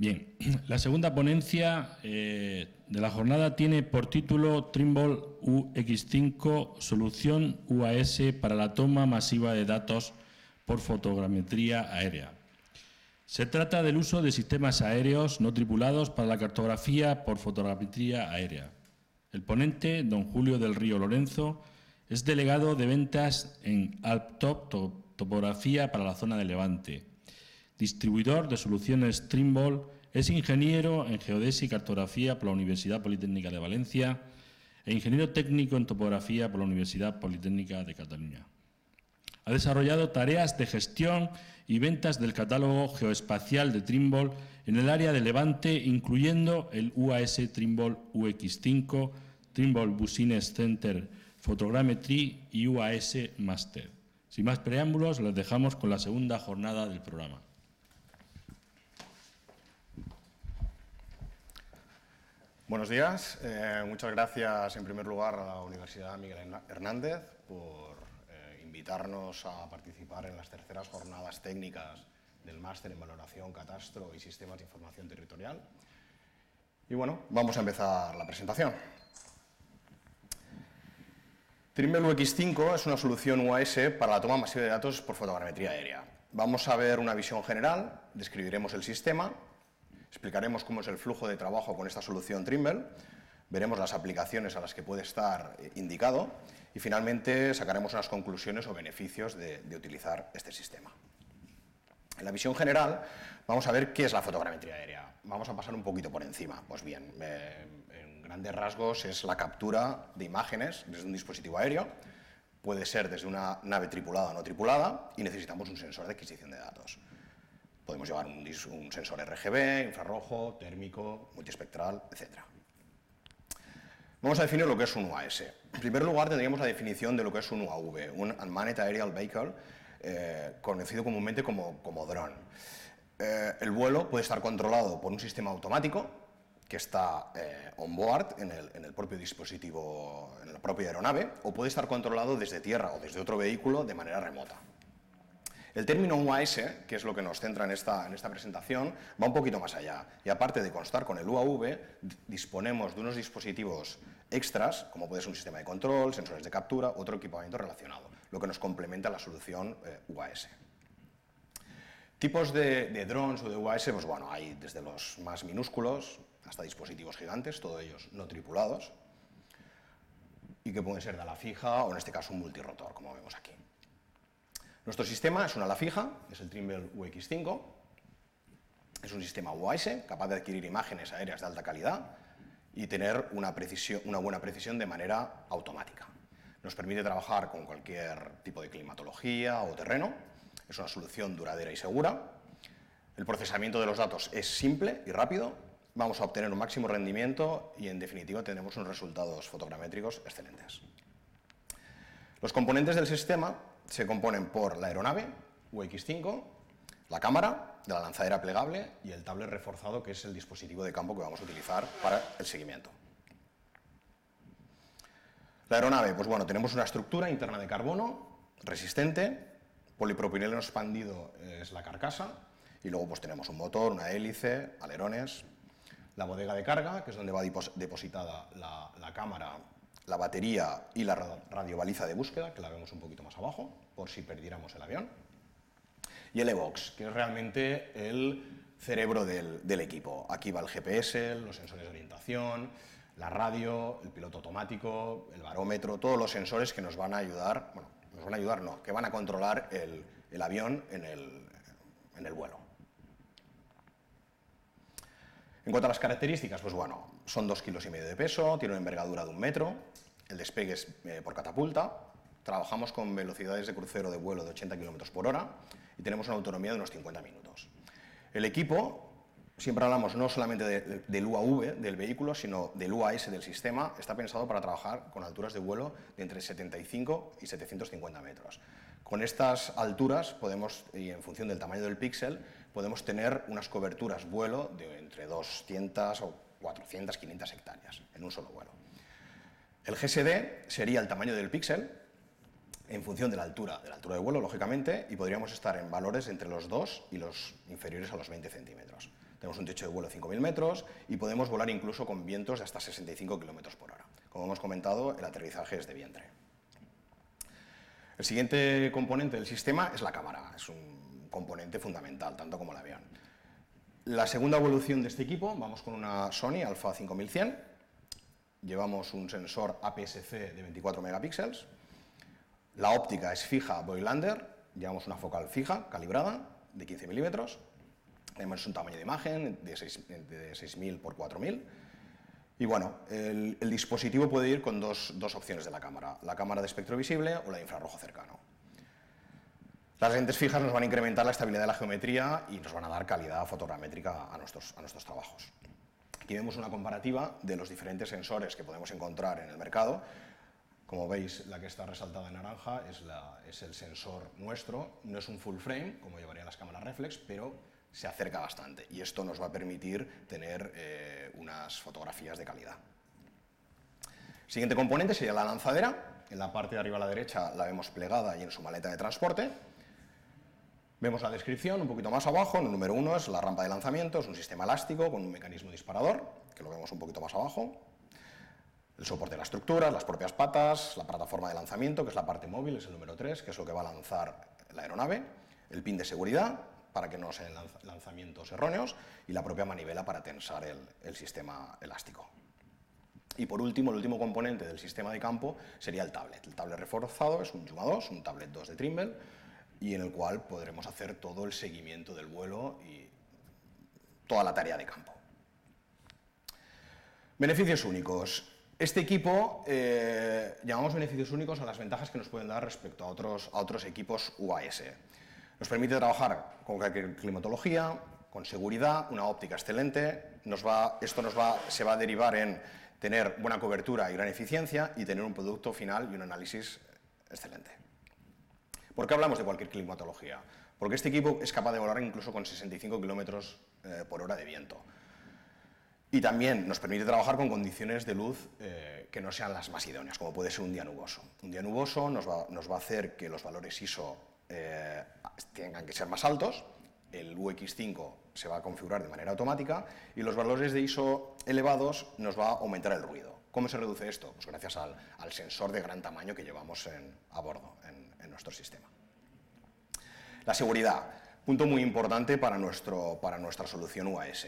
Bien, la segunda ponencia eh, de la jornada tiene por título Trimble UX5, solución UAS para la toma masiva de datos por fotogrametría aérea. Se trata del uso de sistemas aéreos no tripulados para la cartografía por fotogrametría aérea. El ponente, don Julio del Río Lorenzo, es delegado de ventas en Alptop Topografía para la zona de Levante, distribuidor de soluciones Trimble, es ingeniero en geodesia y cartografía por la Universidad Politécnica de Valencia e ingeniero técnico en topografía por la Universidad Politécnica de Cataluña. Ha desarrollado tareas de gestión y ventas del catálogo geoespacial de Trimble en el área de Levante, incluyendo el UAS Trimble UX5, Trimble Business Center Photogrammetry y UAS Master. Sin más preámbulos, les dejamos con la segunda jornada del programa. Buenos días. Eh, muchas gracias, en primer lugar, a la Universidad Miguel Hernández por eh, invitarnos a participar en las terceras jornadas técnicas del máster en valoración, catastro y sistemas de información territorial. Y bueno, vamos a empezar la presentación. Trimble UX5 es una solución UAS para la toma masiva de datos por fotogrametría aérea. Vamos a ver una visión general, describiremos el sistema, Explicaremos cómo es el flujo de trabajo con esta solución Trimble, veremos las aplicaciones a las que puede estar eh, indicado y finalmente sacaremos unas conclusiones o beneficios de, utilizar este sistema. En la visión general vamos a ver qué es la fotogrametría aérea. Vamos a pasar un poquito por encima. Pues bien, eh, en grandes rasgos es la captura de imágenes desde un dispositivo aéreo, puede ser desde una nave tripulada o no tripulada y necesitamos un sensor de adquisición de datos. Podemos llevar un, sensor RGB, infrarrojo, térmico, multiespectral, etc. Vamos a definir lo que es un UAS. En primer lugar, tendríamos la definición de lo que es un UAV, un Unmanned Aerial Vehicle, eh, conocido comúnmente como, como dron. Eh, el vuelo puede estar controlado por un sistema automático que está eh, on board en el, en el, propio dispositivo, en la propia aeronave, o puede estar controlado desde tierra o desde otro vehículo de manera remota. El término UAS, que es lo que nos centra en esta, en esta presentación, va un poquito más allá. Y aparte de constar con el UAV, disponemos de unos dispositivos extras, como puede ser un sistema de control, sensores de captura, otro equipamiento relacionado, lo que nos complementa la solución eh, UAS. Tipos de, drones o de UAS, pues bueno, hay desde los más minúsculos hasta dispositivos gigantes, todos ellos no tripulados, y que pueden ser de ala fija o en este caso un multirotor, como vemos aquí. Nuestro sistema es una ala fija, es el Trimble UX5, es un sistema UAS capaz de adquirir imágenes aéreas de alta calidad y tener una, buena precisión de manera automática. Nos permite trabajar con cualquier tipo de climatología o terreno, es una solución duradera y segura. El procesamiento de los datos es simple y rápido, vamos a obtener un máximo rendimiento y en definitiva tendremos unos resultados fotogramétricos excelentes. Los componentes del sistema se componen por la aeronave, UX5, la cámara de la lanzadera plegable y el tablet reforzado, que es el dispositivo de campo que vamos a utilizar para el seguimiento. La aeronave, pues bueno, tenemos una estructura interna de carbono resistente, polipropileno expandido es la carcasa, y luego pues tenemos un motor, una hélice, alerones, la bodega de carga, que es donde va depositada la, la cámara la batería y la radiobaliza de búsqueda, que la vemos un poquito más abajo, por si perdiéramos el avión, y el EVOX, que es realmente el cerebro del, equipo. Aquí va el GPS, los sensores de orientación, la radio, el piloto automático, el barómetro, todos los sensores que nos van a ayudar, bueno, nos van a ayudar, no, que van a controlar el, avión en el, en el vuelo. En cuanto a las características, pues bueno, son dos kilos y medio de peso, tiene una envergadura de un metro, el despegue es eh, por catapulta, trabajamos con velocidades de crucero de vuelo de 80 km por hora y tenemos una autonomía de unos 50 minutos. El equipo, siempre hablamos no solamente del UAV del vehículo, sino del UAS del sistema, está pensado para trabajar con alturas de vuelo de entre 75 y 750 metros. Con estas alturas podemos, y en función del tamaño del píxel, podemos tener unas coberturas vuelo de entre 200 o 400, 500 hectáreas en un solo vuelo. El GSD sería el tamaño del píxel en función de la altura, de la altura de vuelo, lógicamente, y podríamos estar en valores entre los 2 y los inferiores a los 20 centímetros. tenemos un techo de vuelo de 5.000 metros y podemos volar incluso con vientos de hasta 65 km por hora. Como hemos comentado, el aterrizaje es de vientre. El siguiente componente del sistema es la cámara, es un componente fundamental, tanto como el avión. La segunda evolución de este equipo, vamos con una Sony Alpha 5100, llevamos un sensor APS-C de 24 megapíxeles, la óptica es fija Boylander, llevamos una focal fija, calibrada, de 15 milímetros, tenemos un tamaño de imagen de 6.000 por 4.000, y bueno, el, dispositivo puede ir con dos, dos opciones de la cámara, la cámara de espectro visible o la de infrarrojo cercano. Las lentes fijas nos van a incrementar la estabilidad de la geometría y nos van a dar calidad fotogramétrica a nuestros, a nuestros trabajos. Aquí vemos una comparativa de los diferentes sensores que podemos encontrar en el mercado. Como veis, la que está resaltada en naranja es, la, es el sensor nuestro. No es un full frame, como llevarían las cámaras reflex, pero se acerca bastante. Y esto nos va a permitir tener eh, unas fotografías de calidad. Siguiente componente sería la lanzadera. En la parte de arriba a la derecha la vemos plegada y en su maleta de transporte. Vemos la descripción un poquito más abajo, en el número uno es la rampa de lanzamiento, es un sistema elástico con un mecanismo disparador, que lo vemos un poquito más abajo. El soporte de la estructura, las propias patas, la plataforma de lanzamiento, que es la parte móvil, es el número 3, que es lo que va a lanzar la aeronave, el pin de seguridad, para que no sean lanzamientos erróneos, y la propia manivela para tensar el, el sistema elástico. Y por último, el último componente del sistema de campo sería el tablet. El tablet reforzado es un Juma 2, un tablet 2 de Trimble, y en el cual podremos hacer todo el seguimiento del vuelo y toda la tarea de campo. Beneficios únicos. Este equipo eh, llamamos beneficios únicos a las ventajas que nos pueden dar respecto a otros, a otros equipos UAS. Nos permite trabajar con climatología, con seguridad, una óptica excelente. Esto nos va, se va a derivar en tener buena cobertura y gran eficiencia y tener un producto final y un análisis excelente. ¿Por qué hablamos de cualquier climatología? Porque este equipo es capaz de volar incluso con 65 kilómetros eh, por hora de viento. Y también nos permite trabajar con condiciones de luz eh, que no sean las más idóneas, como puede ser un día nuboso. Un día nuboso nos va, a hacer que los valores ISO eh, tengan que ser más altos, el UX5 se va a configurar de manera automática y los valores de ISO elevados nos va a aumentar el ruido. ¿Cómo se reduce esto? Pues gracias al, sensor de gran tamaño que llevamos a bordo en, nuestro sistema. La seguridad, punto muy importante para, nuestro, para nuestra solución UAS.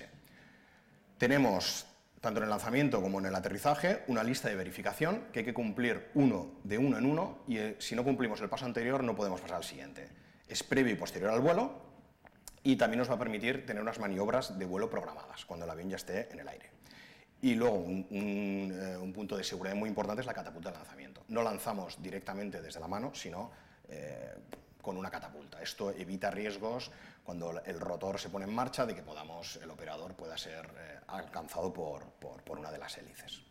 Tenemos, tanto en el lanzamiento como en el aterrizaje, una lista de verificación que hay que cumplir uno de uno en uno y eh, si no cumplimos el paso anterior no podemos pasar al siguiente. Es previo y posterior al vuelo y también nos va a permitir tener unas maniobras de vuelo programadas cuando el avión ya esté en el aire. Y luego, eh, un, punto de seguridad muy importante es la catapulta de lanzamiento. No lanzamos directamente desde la mano, sino eh, con una catapulta. Esto evita riesgos cuando el rotor se pone en marcha de que podamos, el operador pueda ser eh, alcanzado por, por, una de las hélices.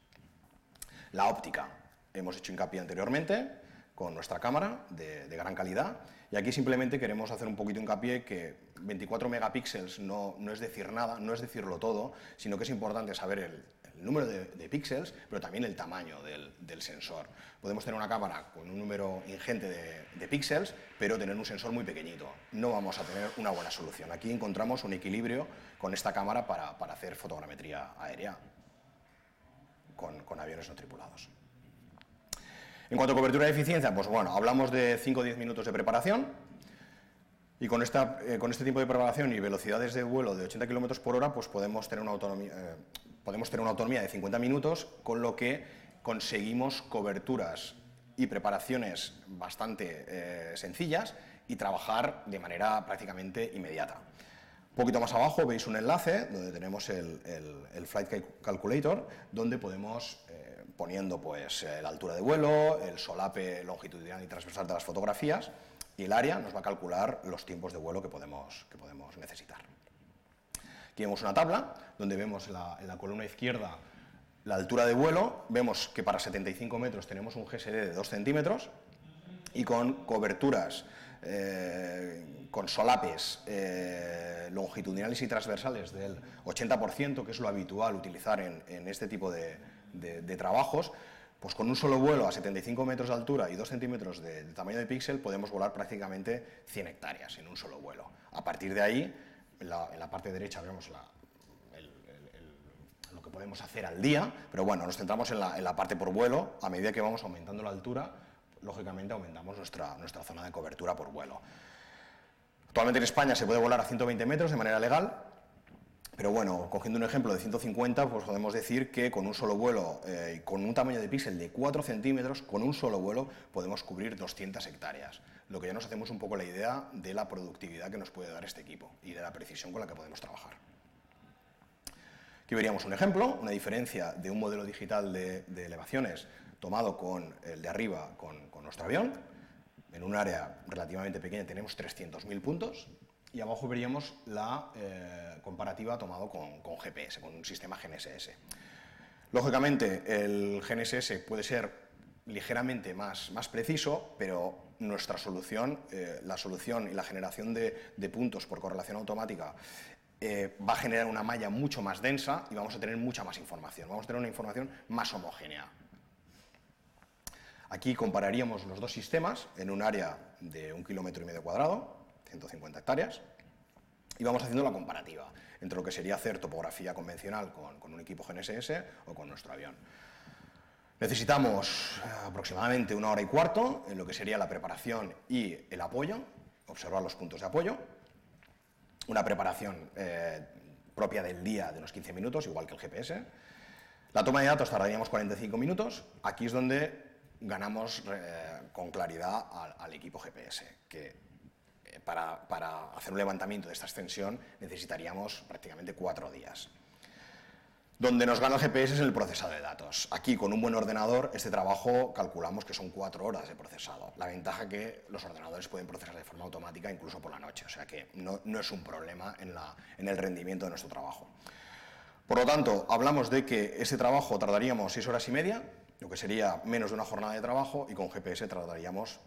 La óptica. Hemos hecho hincapié anteriormente con nuestra cámara de, gran calidad y aquí simplemente queremos hacer un poquito hincapié que 24 megapíxeles no, no, es decir nada, no es decirlo todo, sino que es importante saber el, número de, píxeles, pero también el tamaño del, sensor. Podemos tener una cámara con un número ingente de, píxeles, pero tener un sensor muy pequeñito. No vamos a tener una buena solución. Aquí encontramos un equilibrio con esta cámara para, hacer fotogrametría aérea con, aviones no tripulados. En cuanto a cobertura de eficiencia, pues bueno, hablamos de 5 o 10 minutos de preparación, y con, esta, eh, con, este tiempo de preparación y velocidades de vuelo de 80 km por hora, pues podemos tener una autonomía, eh, podemos tener una autonomía de 50 minutos, con lo que conseguimos coberturas y preparaciones bastante eh, sencillas y trabajar de manera prácticamente inmediata. Un poquito más abajo veis un enlace donde tenemos el, Flight Calculator, donde podemos, eh, poniendo pues, eh, la altura de vuelo, el solape longitudinal y transversal de las fotografías, y el área nos va a calcular los tiempos de vuelo que podemos, que podemos necesitar. Vemos una tabla donde vemos en la columna izquierda la altura de vuelo, vemos que para 75 metros tenemos un GSD de 2 centímetros y con coberturas, eh, con solapes eh, longitudinales y transversales del 80%, que es lo habitual utilizar en, este tipo de, trabajos, pues con un solo vuelo a 75 metros de altura y 2 centímetros de, de tamaño de píxel podemos volar prácticamente 100 hectáreas en un solo vuelo. A partir de ahí, en la, parte derecha vemos lo que podemos hacer al día, pero bueno, nos centramos en la, parte por vuelo, a medida que vamos aumentando la altura, lógicamente aumentamos nuestra, zona de cobertura por vuelo. Actualmente en España se puede volar a 120 metros de manera legal, pero bueno, cogiendo un ejemplo de 150, pues podemos decir que con un solo vuelo, eh, con un tamaño de píxel de 4 centímetros, con un solo vuelo podemos cubrir 200 hectáreas, lo que ya nos hacemos un poco la idea de la productividad que nos puede dar este equipo y de la precisión con la que podemos trabajar. Aquí veríamos un ejemplo, una diferencia de un modelo digital de, elevaciones tomado con el de arriba con, con nuestro avión, en un área relativamente pequeña tenemos 300.000 puntos y abajo veríamos la eh, comparativa tomado con, GPS, con un sistema GNSS. Lógicamente, el GNSS puede ser ligeramente más, más preciso, pero nuestra solución, eh, la solución y la generación de, puntos por correlación automática eh, va a generar una malla mucho más densa y vamos a tener mucha más información, vamos a tener una información más homogénea. Aquí compararíamos los dos sistemas en un área de un kilómetro y medio cuadrado, 150 hectáreas, y vamos haciendo la comparativa entre lo que sería hacer topografía convencional con, un equipo GNSS o con nuestro avión. Necesitamos eh, aproximadamente una hora y cuarto en lo que sería la preparación y el apoyo, observar los puntos de apoyo, una preparación eh, propia del día de unos 15 minutos, igual que el GPS. La toma de datos tardaríamos 45 minutos, aquí es donde ganamos eh, con claridad al, equipo GPS, que para, hacer un levantamiento de esta extensión necesitaríamos prácticamente cuatro días. Donde nos gana el GPS es en el procesado de datos. Aquí, con un buen ordenador, este trabajo calculamos que son cuatro horas de procesado. La ventaja que los ordenadores pueden procesar de forma automática incluso por la noche, o sea que no, es un problema en, el rendimiento de nuestro trabajo. Por lo tanto, hablamos de que ese trabajo tardaríamos seis horas y media, lo que sería menos de una jornada de trabajo, y con GPS tardaríamos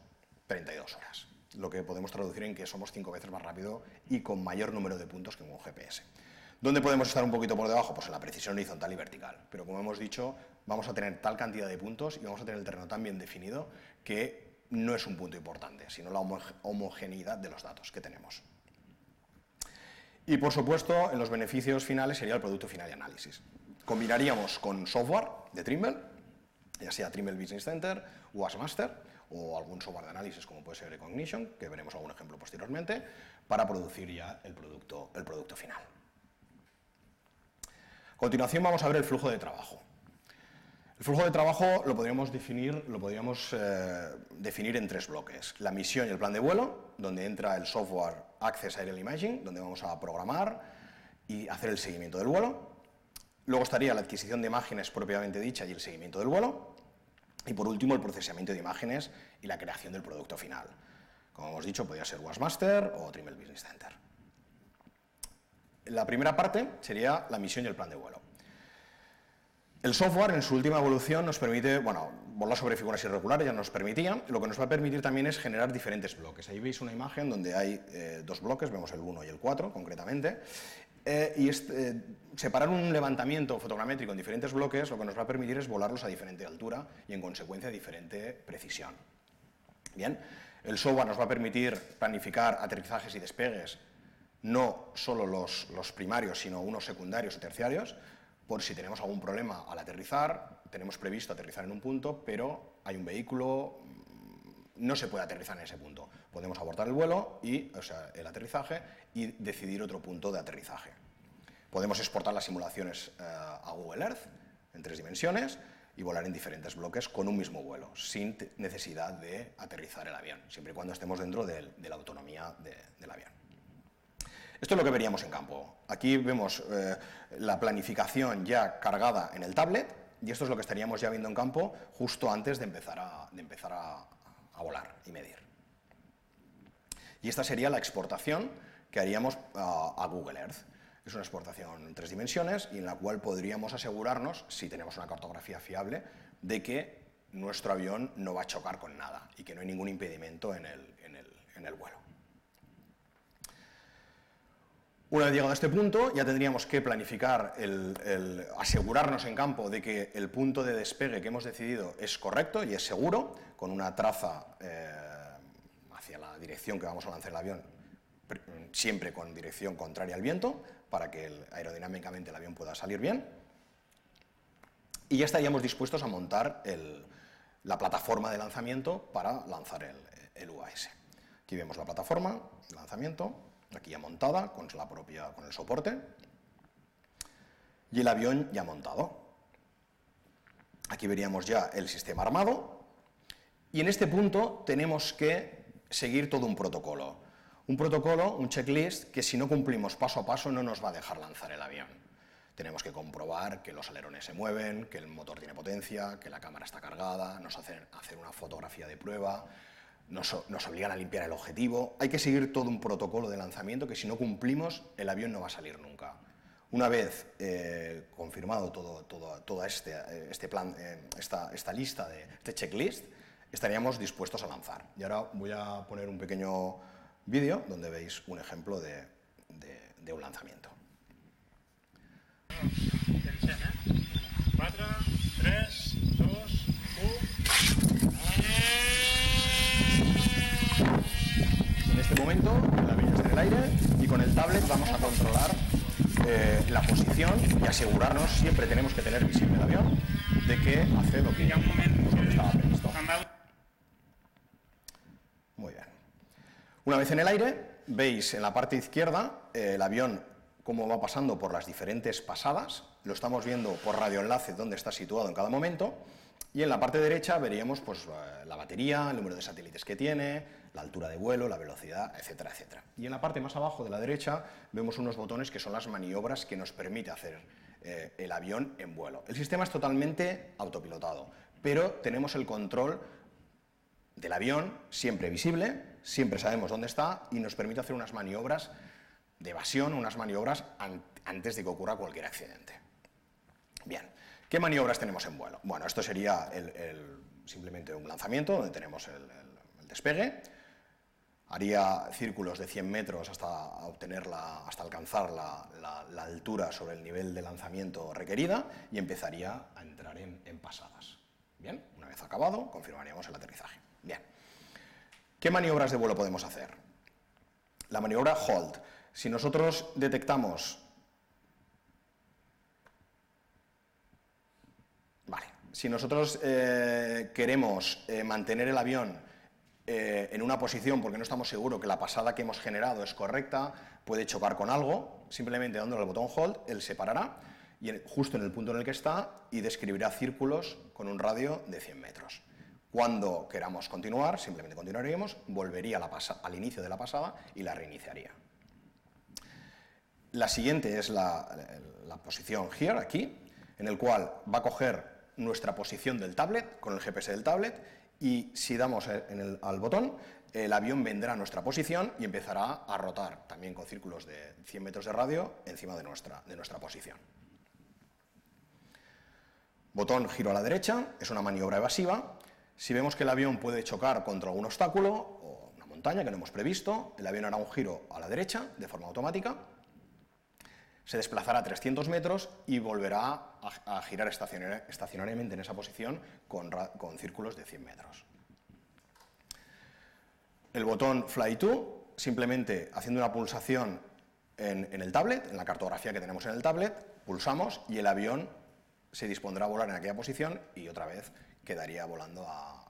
32 horas, lo que podemos traducir en que somos cinco veces más rápido y con mayor número de puntos que con GPS. ¿Dónde podemos estar un poquito por debajo? Pues en la precisión horizontal y vertical. Pero como hemos dicho, vamos a tener tal cantidad de puntos y vamos a tener el terreno tan bien definido que no es un punto importante, sino la homogeneidad de los datos que tenemos. Y por supuesto, en los beneficios finales sería el producto final y análisis. Combinaríamos con software de Trimble, ya sea Trimble Business Center, Master o algún software de análisis como puede ser Recognition, que veremos algún ejemplo posteriormente, para producir ya el producto final. Continuación vamos a ver el flujo de trabajo. El flujo de trabajo lo podríamos definir, lo podríamos, eh, definir en tres bloques. La misión y el plan de vuelo, donde entra el software Access Aerial Imaging, donde vamos a programar y hacer el seguimiento del vuelo. Luego estaría la adquisición de imágenes propiamente dicha y el seguimiento del vuelo. Y por último, el procesamiento de imágenes y la creación del producto final. Como hemos dicho, podría ser Wasmaster o Trimble Business Center. La primera parte sería la misión y el plan de vuelo. El software en su última evolución nos permite, bueno, volar sobre figuras irregulares ya nos permitía, lo que nos va a permitir también es generar diferentes bloques. Ahí veis una imagen donde hay eh, dos bloques, vemos el 1 y el 4 concretamente, eh, y este, separar un levantamiento fotogramétrico en diferentes bloques lo que nos va a permitir es volarlos a diferente altura y en consecuencia a diferente precisión. Bien, el software nos va a permitir planificar aterrizajes y despegues, no solo los, primarios, sino unos secundarios y terciarios, por si tenemos algún problema al aterrizar, tenemos previsto aterrizar en un punto, pero hay un vehículo, no se puede aterrizar en ese punto. Podemos abortar el vuelo y, o sea, el aterrizaje y decidir otro punto de aterrizaje. Podemos exportar las simulaciones eh, a Google Earth en tres dimensiones y volar en diferentes bloques con un mismo vuelo, sin necesidad de aterrizar el avión, siempre y cuando estemos dentro de, la autonomía del avión. Esto es lo que veríamos en campo. Aquí vemos eh, la planificación ya cargada en el tablet y esto es lo que estaríamos ya viendo en campo justo antes de empezar a, empezar a volar y medir. Y esta sería la exportación que haríamos a, Google Earth. Es una exportación en tres dimensiones y en la cual podríamos asegurarnos, si tenemos una cartografía fiable, de que nuestro avión no va a chocar con nada y que no hay ningún impedimento en el, vuelo. Una vez llegado a este punto, ya tendríamos que planificar, el, asegurarnos en campo de que el punto de despegue que hemos decidido es correcto y es seguro, con una traza eh, dirección que vamos a lanzar el avión, siempre con dirección contraria al viento, para que aerodinámicamente el avión pueda salir bien. y ya estaríamos dispuestos a montar la plataforma de lanzamiento para lanzar el, el, UAS. Aquí vemos la plataforma lanzamiento, aquí ya montada con, la propia, con el soporte, y el avión ya montado. Aquí veríamos ya el sistema armado, y en este punto tenemos que seguir todo un protocolo. Un protocolo, un checklist, que si no cumplimos paso a paso no nos va a dejar lanzar el avión. Tenemos que comprobar que los alerones se mueven, que el motor tiene potencia, que la cámara está cargada, nos hacen hacer una fotografía de prueba, nos, obligan a limpiar el objetivo. Hay que seguir todo un protocolo de lanzamiento que si no cumplimos el avión no va a salir nunca. Una vez eh, confirmado todo, todo, este, eh, este, plan, eh, esta, lista este checklist, estaríamos dispuestos a lanzar. Y ahora voy a poner un pequeño vídeo donde veis un ejemplo de un lanzamiento. 4, 3, 2, 1... En este momento la avión está en el aire y con el tablet vamos a controlar eh, la posición y asegurarnos, siempre tenemos que tener visible el avión, de que hace lo que, estaba previsto. Muy bien. Una vez en el aire, veis en la parte izquierda eh, el avión cómo va pasando por las diferentes pasadas, lo estamos viendo por radioenlace dónde está situado en cada momento, y en la parte derecha veríamos pues, eh, la batería, el número de satélites que tiene, la altura de vuelo, la velocidad, etcétera, etcétera. Y en la parte más abajo de la derecha vemos unos botones que son las maniobras que nos permite hacer eh, el avión en vuelo. El sistema es totalmente autopilotado, pero tenemos el control del avión siempre visible, siempre sabemos dónde está y nos permite hacer unas maniobras de evasión, unas maniobras antes de que ocurra cualquier accidente. Bien, ¿qué maniobras tenemos en vuelo? Bueno, esto sería simplemente un lanzamiento donde tenemos el, despegue, haría círculos de 100 metros hasta, obtener hasta alcanzar la, altura sobre el nivel de lanzamiento requerida y empezaría a entrar en, pasadas. Bien, una vez acabado, confirmaríamos el aterrizaje. Bien, ¿qué maniobras de vuelo podemos hacer? La maniobra hold si nosotros detectamos... Vale, si nosotros eh, queremos eh, mantener el avión eh, en una posición porque no estamos seguros que la pasada que hemos generado es correcta, puede chocar con algo, simplemente dándole al botón Hold, él se parará y justo en el punto en el que está y describirá círculos con un radio de 100 metros. Cuando queramos continuar, simplemente continuaríamos, volvería al inicio de la pasada y la reiniciaría. La siguiente es la, posición here, aquí, en el cual va a coger nuestra posición del tablet, con el GPS del tablet, y si damos al botón, el avión vendrá a nuestra posición y empezará a rotar, también con círculos de 100 metros de radio, encima de nuestra, de nuestra posición. Botón giro a la derecha, es una maniobra evasiva. Si vemos que el avión puede chocar contra algún obstáculo o una montaña que no hemos previsto, el avión hará un giro a la derecha de forma automática se desplazará 300 metros y volverá a, girar estacionariamente en esa posición con, círculos de 100 metros. El botón Fly to, simplemente haciendo una pulsación en, el tablet, en la cartografía que tenemos en el tablet, pulsamos y el avión se dispondrá a volar en aquella posición y otra vez quedaría volando a,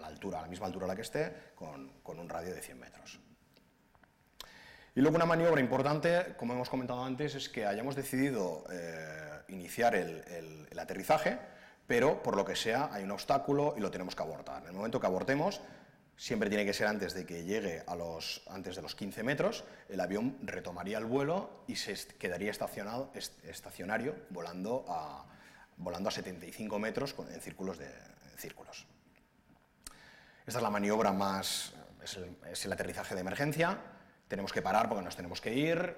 la altura, a la misma altura a la que esté, con, con un radio de 100 metros. Y luego una maniobra importante, como hemos comentado antes, es que hayamos decidido eh, iniciar el, aterrizaje, pero por lo que sea hay un obstáculo y lo tenemos que abortar. En el momento que abortemos, siempre tiene que ser antes de que llegue a los, antes de los 15 metros, el avión retomaría el vuelo y se quedaría estacionado, estacionario volando a, volando a 75 metros en círculos de círculos. Esta es la maniobra más, es el aterrizaje de emergencia tenemos que parar porque nos tenemos que ir,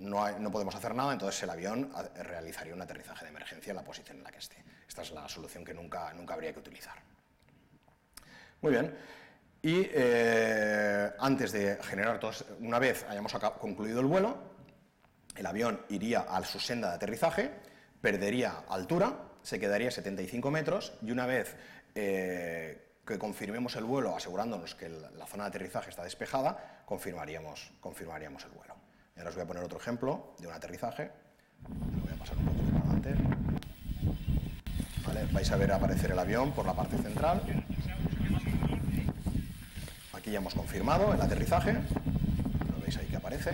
no, podemos hacer nada, entonces el avión realizaría un aterrizaje de emergencia en la posición en la que esté. Esta es la solución que nunca, nunca habría que utilizar. Muy bien. Y eh, antes de generar todo, una vez hayamos concluido el vuelo, el avión iría a su senda de aterrizaje, perdería altura, se quedaría a 75 metros y una vez eh, que confirmemos el vuelo asegurándonos que la zona de aterrizaje está despejada, confirmaríamos, confirmaríamos el vuelo. Ahora os voy a poner otro ejemplo de un aterrizaje. Lo voy a pasar un poco para adelante. vais a ver aparecer el avión por la parte central. Aquí ya hemos confirmado el aterrizaje. Lo veis ahí que aparece.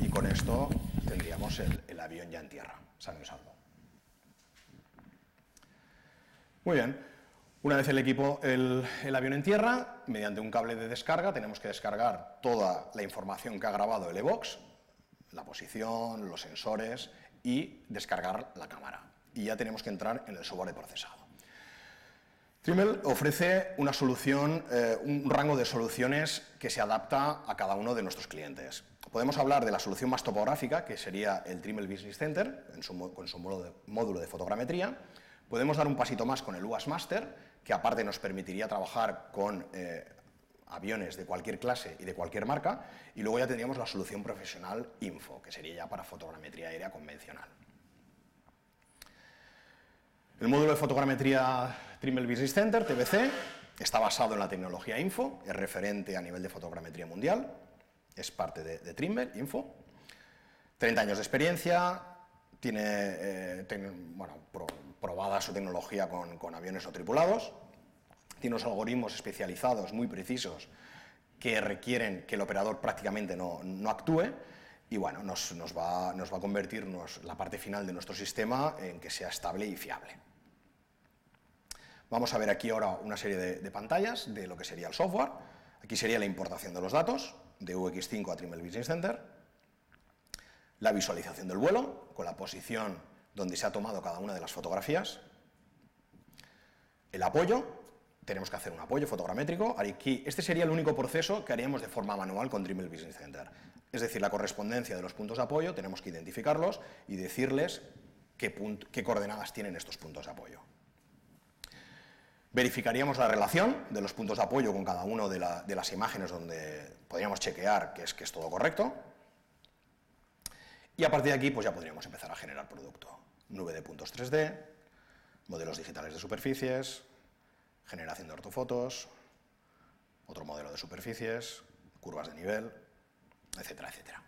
Y con esto tendríamos el, avión ya en tierra, sano y salvo. Muy bien. Una vez el equipo, el, avión en tierra, mediante un cable de descarga tenemos que descargar toda la información que ha grabado el eVox, la posición, los sensores y descargar la cámara. Y ya tenemos que entrar en el software de procesado. Trimble ofrece una solución, eh, un rango de soluciones que se adapta a cada uno de nuestros clientes. Podemos hablar de la solución más topográfica, que sería el Trimble Business Center, con su módulo de, fotogrametría. Podemos dar un pasito más con el UAS Master, que aparte nos permitiría trabajar con eh, aviones de cualquier clase y de cualquier marca, y luego ya tendríamos la solución profesional Info, que sería ya para fotogrametría aérea convencional. El módulo de fotogrametría Trimble Business Center, TBC, está basado en la tecnología Info, es referente a nivel de fotogrametría mundial, es parte de, Trimble, Info. 30 años de experiencia, tiene eh, probada su tecnología con, aviones no tripulados, tiene unos algoritmos especializados muy precisos que requieren que el operador prácticamente no, actúe y bueno, nos, va, a convertir la parte final de nuestro sistema en que sea estable y fiable. Vamos a ver aquí ahora una serie de, de, pantallas de lo que sería el software. Aquí sería la importación de los datos de UX5 a Trimble Business Center, la visualización del vuelo con la posición donde se ha tomado cada una de las fotografías. El apoyo, tenemos que hacer un apoyo fotogramétrico. Este sería el único proceso que haríamos de forma manual con Trimble Business Center. Es decir, la correspondencia de los puntos de apoyo, tenemos que identificarlos y decirles qué, coordenadas tienen estos puntos de apoyo. Verificaríamos la relación de los puntos de apoyo con cada una de, de, las imágenes donde podríamos chequear que es, que es todo correcto. Y a partir de aquí pues ya podríamos empezar a generar producto nube de puntos 3D, modelos digitales de superficies, generación de ortofotos, otro modelo de superficies, curvas de nivel, etcétera, etcétera.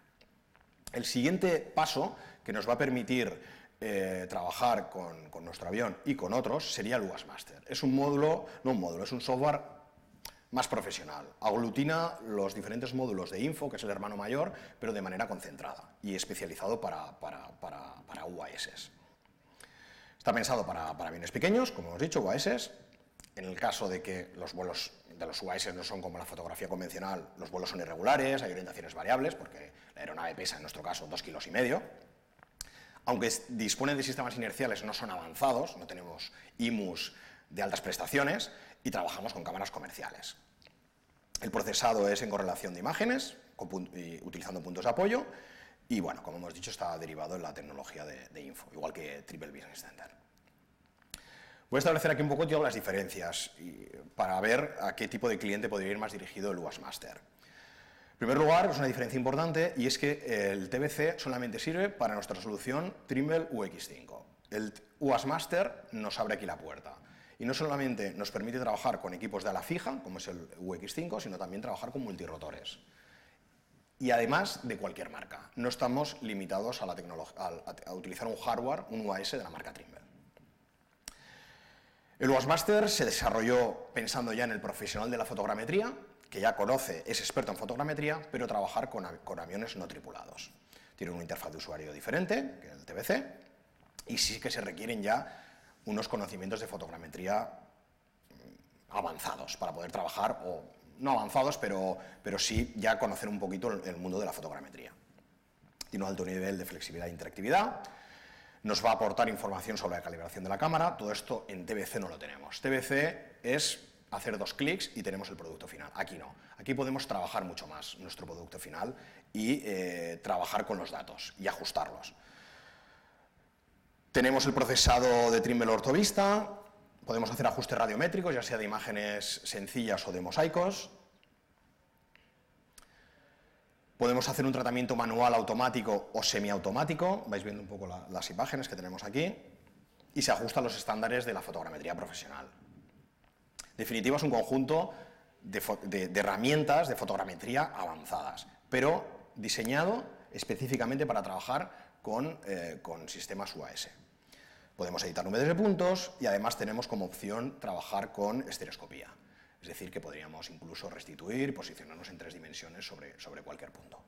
El siguiente paso que nos va a permitir eh, trabajar con, nuestro avión y con otros sería el UAS Master. Es un módulo, no un módulo, es un software más profesional. Aglutina los diferentes módulos de Info, que es el hermano mayor, pero de manera concentrada y especializado para, para, para, para UAS. Está pensado para, aviones pequeños, como hemos dicho, UAS. En el caso de que los vuelos de los UAS no son como la fotografía convencional, los vuelos son irregulares, hay orientaciones variables, porque la aeronave pesa, en nuestro caso, dos kilos y medio. Aunque disponen de sistemas inerciales, no son avanzados, no tenemos IMUS de altas prestaciones y trabajamos con cámaras comerciales. El procesado es en correlación de imágenes, utilizando puntos de apoyo, y bueno, como hemos dicho, está derivado en la tecnología de, info, igual que Triple Business Center. Voy a establecer aquí un poco todas las diferencias para ver a qué tipo de cliente podría ir más dirigido el UAS Master. En primer lugar, es una diferencia importante y es que el TBC solamente sirve para nuestra solución Trimble UX5. El UAS Master nos abre aquí la puerta y no solamente nos permite trabajar con equipos de ala fija, como es el UX5, sino también trabajar con multirotores y además de cualquier marca. No estamos limitados a, la a, utilizar un hardware, un UAS de la marca Trimble. El Master se desarrolló pensando ya en el profesional de la fotogrametría, que ya conoce, es experto en fotogrametría, pero trabajar con, con aviones no tripulados. Tiene una interfaz de usuario diferente, que el TBC, y sí que se requieren ya unos conocimientos de fotogrametría mm, avanzados para poder trabajar o no avanzados, pero, pero sí ya conocer un poquito el, mundo de la fotogrametría. Tiene un alto nivel de flexibilidad e interactividad, nos va a aportar información sobre la calibración de la cámara, todo esto en TBC no lo tenemos. TBC es hacer dos clics y tenemos el producto final. Aquí no. Aquí podemos trabajar mucho más nuestro producto final y eh, trabajar con los datos y ajustarlos. Tenemos el procesado de Trimble Ortovista, Podemos hacer ajustes radiométricos, ya sea de imágenes sencillas o de mosaicos. Podemos hacer un tratamiento manual automático o semiautomático, vais viendo un poco las imágenes que tenemos aquí, y se ajusta a los estándares de la fotogrametría profesional. En definitiva, es un conjunto de, herramientas de fotogrametría avanzadas, pero diseñado específicamente para trabajar con, eh, con sistemas UAS. Podemos editar nubes de puntos y además tenemos como opción trabajar con estereoscopía. Es decir, que podríamos incluso restituir posicionarnos en tres dimensiones sobre, sobre cualquier punto.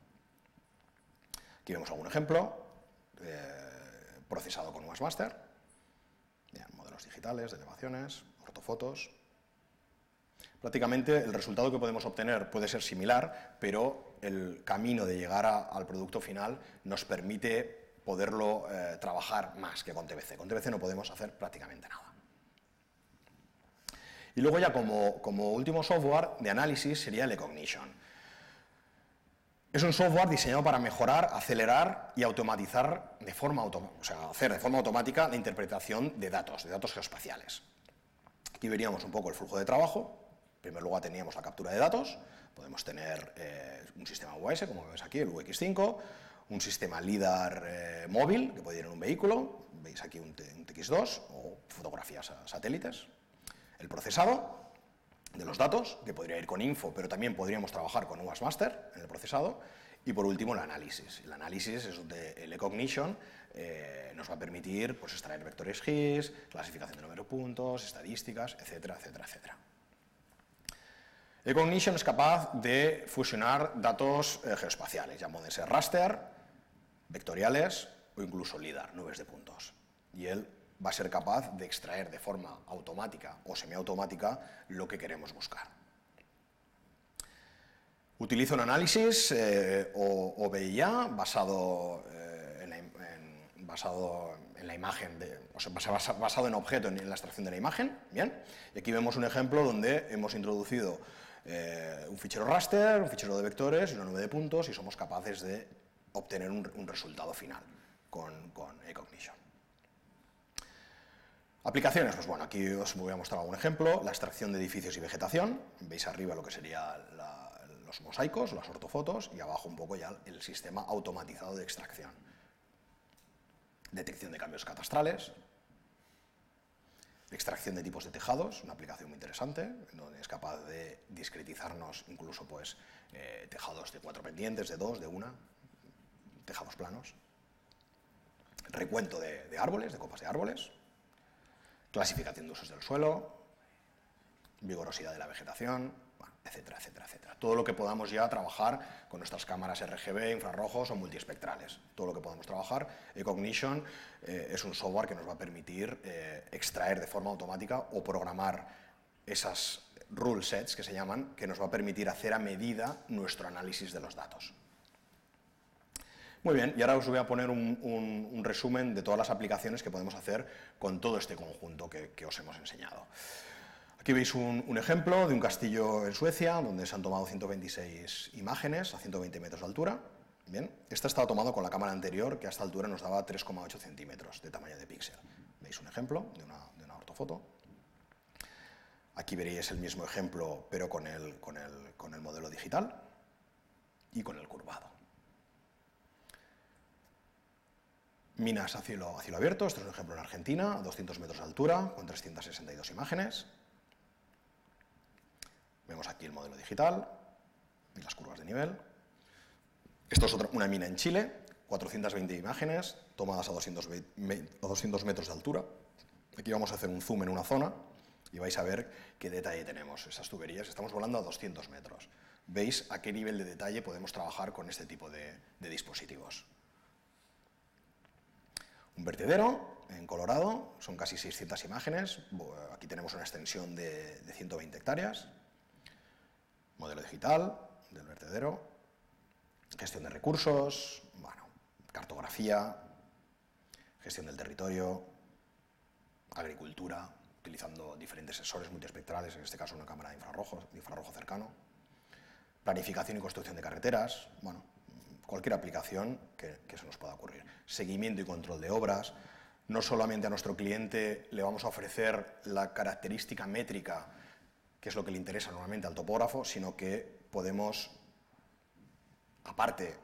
Aquí vemos algún ejemplo, eh, procesado con UASmaster, modelos digitales, elevaciones, ortofotos. Prácticamente el resultado que podemos obtener puede ser similar, pero el camino de llegar al producto final nos permite poderlo eh, trabajar más que con TBC. Con TBC no podemos hacer prácticamente nada. Y luego ya como, último software de análisis sería el Ecognition. Es un software diseñado para mejorar, acelerar y automatizar de forma, o sea, hacer de forma automática la interpretación de datos, de datos geoespaciales. Aquí veríamos un poco el flujo de trabajo. En primer lugar teníamos la captura de datos. Podemos tener eh, un sistema UAS, como ves aquí, el UX5, un sistema LIDAR eh, móvil, que puede ir en un vehículo, veis aquí un, un TX2, o fotografías a satélites, el procesado de los datos, que podría ir con info, pero también podríamos trabajar con UAS Master en el procesado, y por último el análisis. El análisis es donde el Ecognition eh, nos va a permitir pues, extraer vectores GIS, clasificación de número de puntos, estadísticas, etcétera, etcétera, etcétera. Ecognition es capaz de fusionar datos eh, geoespaciales, ya pueden ser raster, vectoriales o incluso LIDAR, nubes de puntos. Y él va a ser capaz de extraer de forma automática o semiautomática lo que queremos buscar. Utilizo un análisis eh, o, BIA basado, eh, en la, basado en la imagen, o sea, basado en objeto, en, la extracción de la imagen. Bien, y aquí vemos un ejemplo donde hemos introducido eh, un fichero raster, un fichero de vectores y una nube de puntos y somos capaces de obtener un, resultado final con, con Ecognition. Aplicaciones, pues bueno, aquí os voy a mostrar algún ejemplo, la extracción de edificios y vegetación, veis arriba lo que serían los mosaicos, las ortofotos, y abajo un poco ya el sistema automatizado de extracción. Detección de cambios catastrales, extracción de tipos de tejados, una aplicación muy interesante, donde es capaz de discretizarnos incluso pues, eh, tejados de cuatro pendientes, de dos, de una, tejados planos. Recuento de árboles, de copas de árboles, clasificación de usos del suelo, vigorosidad de la vegetación, etcétera, etcétera, etcétera. Todo lo que podamos ya trabajar con nuestras cámaras RGB, infrarrojos o multiespectrales. Todo lo que podamos trabajar. Ecognition eh, es un software que nos va a permitir eh, extraer de forma automática o programar esas rule sets que se llaman, que nos va a permitir hacer a medida nuestro análisis de los datos. Muy bien, y ahora os voy a poner un, resumen de todas las aplicaciones que podemos hacer con todo este conjunto que, os hemos enseñado. Aquí veis un, ejemplo de un castillo en Suecia, donde se han tomado 126 imágenes a 120 metros de altura. Bien, esta estaba tomado con la cámara anterior, que a esta altura nos daba 3,8 centímetros de tamaño de píxel. Veis un ejemplo de una, ortofoto. Aquí veréis el mismo ejemplo, pero con el modelo digital y con el curvado. Minas a cielo, abierto, esto es un ejemplo en Argentina, a 200 metros de altura, con 362 imágenes. Vemos aquí el modelo digital y las curvas de nivel. Esto es una mina en Chile, 420 imágenes tomadas a 200, a 200 metros de altura. Aquí vamos a hacer un zoom en una zona y vais a ver qué detalle tenemos. Esas tuberías, estamos volando a 200 metros. Veis a qué nivel de detalle podemos trabajar con este tipo de dispositivos. Un vertedero en Colorado, son casi 600 imágenes, aquí tenemos una extensión de, 120 hectáreas, modelo digital del vertedero, gestión de recursos, bueno, cartografía, gestión del territorio, agricultura, utilizando diferentes sensores multiespectrales, en este caso una cámara de infrarrojo, de infrarrojo cercano, planificación y construcción de carreteras, bueno, cualquier aplicación que, se nos pueda ocurrir. Seguimiento y control de obras. No solamente a nuestro cliente le vamos a ofrecer la característica métrica, que es lo que le interesa normalmente al topógrafo, sino que podemos, aparte,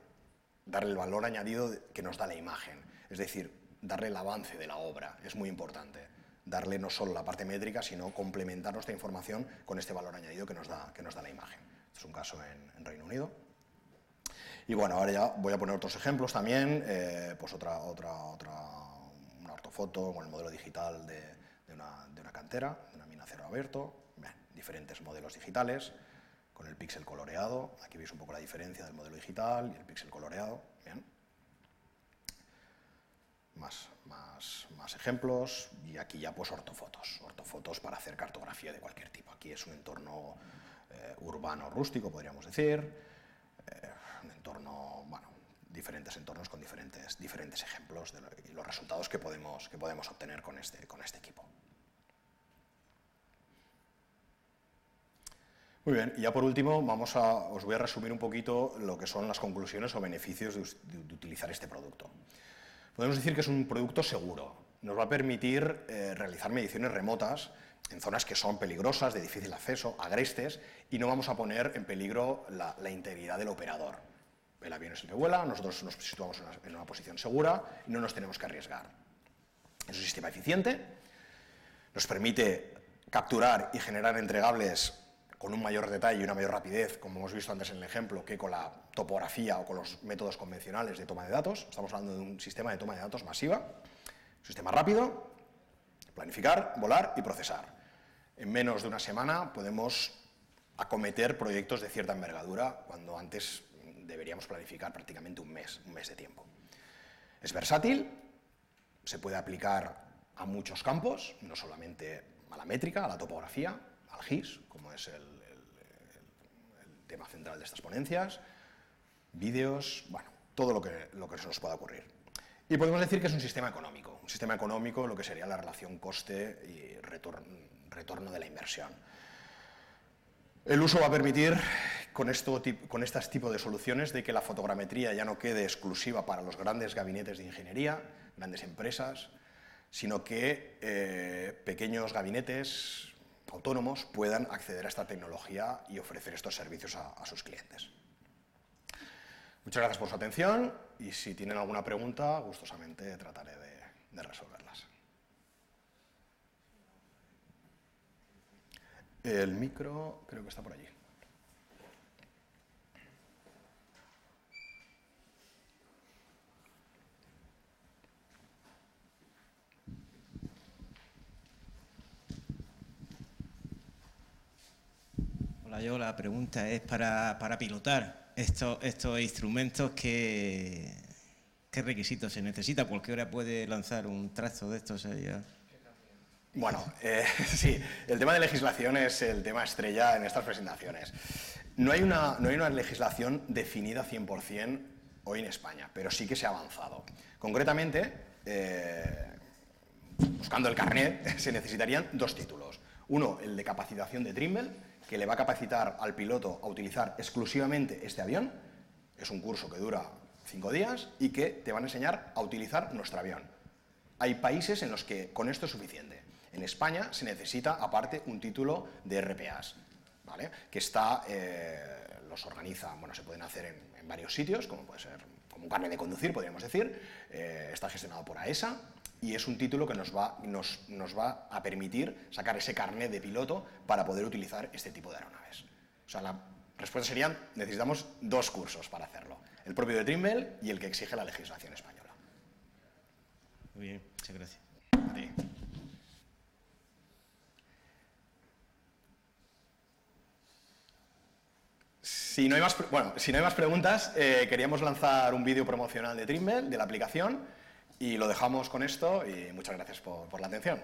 darle el valor añadido que nos da la imagen. Es decir, darle el avance de la obra. Es muy importante. Darle no solo la parte métrica, sino complementar nuestra información con este valor añadido que nos da, que nos da la imagen. Este es un caso en Reino Unido. Y bueno, ahora ya voy a poner otros ejemplos también, eh, pues otra, otra, otra, una ortofoto con el modelo digital de, una, de una, cantera, de una mina cero abierto, diferentes modelos digitales, con el píxel coloreado, aquí veis un poco la diferencia del modelo digital y el píxel coloreado, bien. Más, más, más, ejemplos y aquí ya pues ortofotos, ortofotos para hacer cartografía de cualquier tipo. Aquí es un entorno eh, urbano rústico, podríamos decir, un entorno, bueno, diferentes entornos con diferentes, diferentes ejemplos y los resultados que podemos, que podemos obtener con este, con este equipo. Muy bien, y ya por último vamos a, os voy a resumir un poquito lo que son las conclusiones o beneficios de, utilizar este producto. Podemos decir que es un producto seguro, nos va a permitir eh, realizar mediciones remotas en zonas que son peligrosas, de difícil acceso, agrestes, y no vamos a poner en peligro la, integridad del operador. El avión que vuela, nosotros nos situamos en una, en una posición segura y no nos tenemos que arriesgar. Es un sistema eficiente, nos permite capturar y generar entregables con un mayor detalle y una mayor rapidez, como hemos visto antes en el ejemplo, que con la topografía o con los métodos convencionales de toma de datos. Estamos hablando de un sistema de toma de datos masiva, un sistema rápido, planificar, volar y procesar. En menos de una semana podemos acometer proyectos de cierta envergadura, cuando antes deberíamos planificar prácticamente un mes, un mes de tiempo. Es versátil, se puede aplicar a muchos campos, no solamente a la métrica, a la topografía, al GIS, como es el, tema central de estas ponencias, vídeos, bueno, todo lo que, lo que se nos pueda ocurrir. Y podemos decir que es un sistema económico, un sistema económico lo que sería la relación coste y retorno, de la inversión. El uso va a permitir, con, esto, con tipo de soluciones, de que la fotogrametría ya no quede exclusiva para los grandes gabinetes de ingeniería, grandes empresas, sino que eh, pequeños gabinetes, autónomos puedan acceder a esta tecnología y ofrecer estos servicios a, sus clientes. Muchas gracias por su atención y si tienen alguna pregunta, gustosamente trataré de resolverlas. El micro creo que está por allí. Yo la pregunta es para, pilotar estos, estos instrumentos, ¿qué, ¿qué requisitos se necesita? Hora puede lanzar un trazo de estos allá. Bueno, eh, sí, el tema de legislación es el tema estrella en estas presentaciones. No hay una, no hay una legislación definida 100% hoy en España, pero sí que se ha avanzado. Concretamente, eh, buscando el carnet, se necesitarían dos títulos. Uno, el de capacitación de Trimble, que le va a capacitar al piloto a utilizar exclusivamente este avión. Es un curso que dura cinco días y que te van a enseñar a utilizar nuestro avión. Hay países en los que con esto es suficiente. En España se necesita aparte un título de RPAs, ¿vale? que está, eh, los organiza, bueno, se pueden hacer en, varios sitios, como puede ser como un carnet de conducir, podríamos decir, eh, está gestionado por AESA, y es un título que nos va, nos, nos va a permitir sacar ese carnet de piloto para poder utilizar este tipo de aeronaves. O sea, la respuesta serían, necesitamos dos cursos para hacerlo, el propio de Trimble y el que exige la legislación española. Muy bien, muchas gracias. Si no hay más, bueno, si no hay más preguntas, eh, queríamos lanzar un vídeo promocional de Trimble, de la aplicación, y lo dejamos con esto y muchas gracias por, la atención.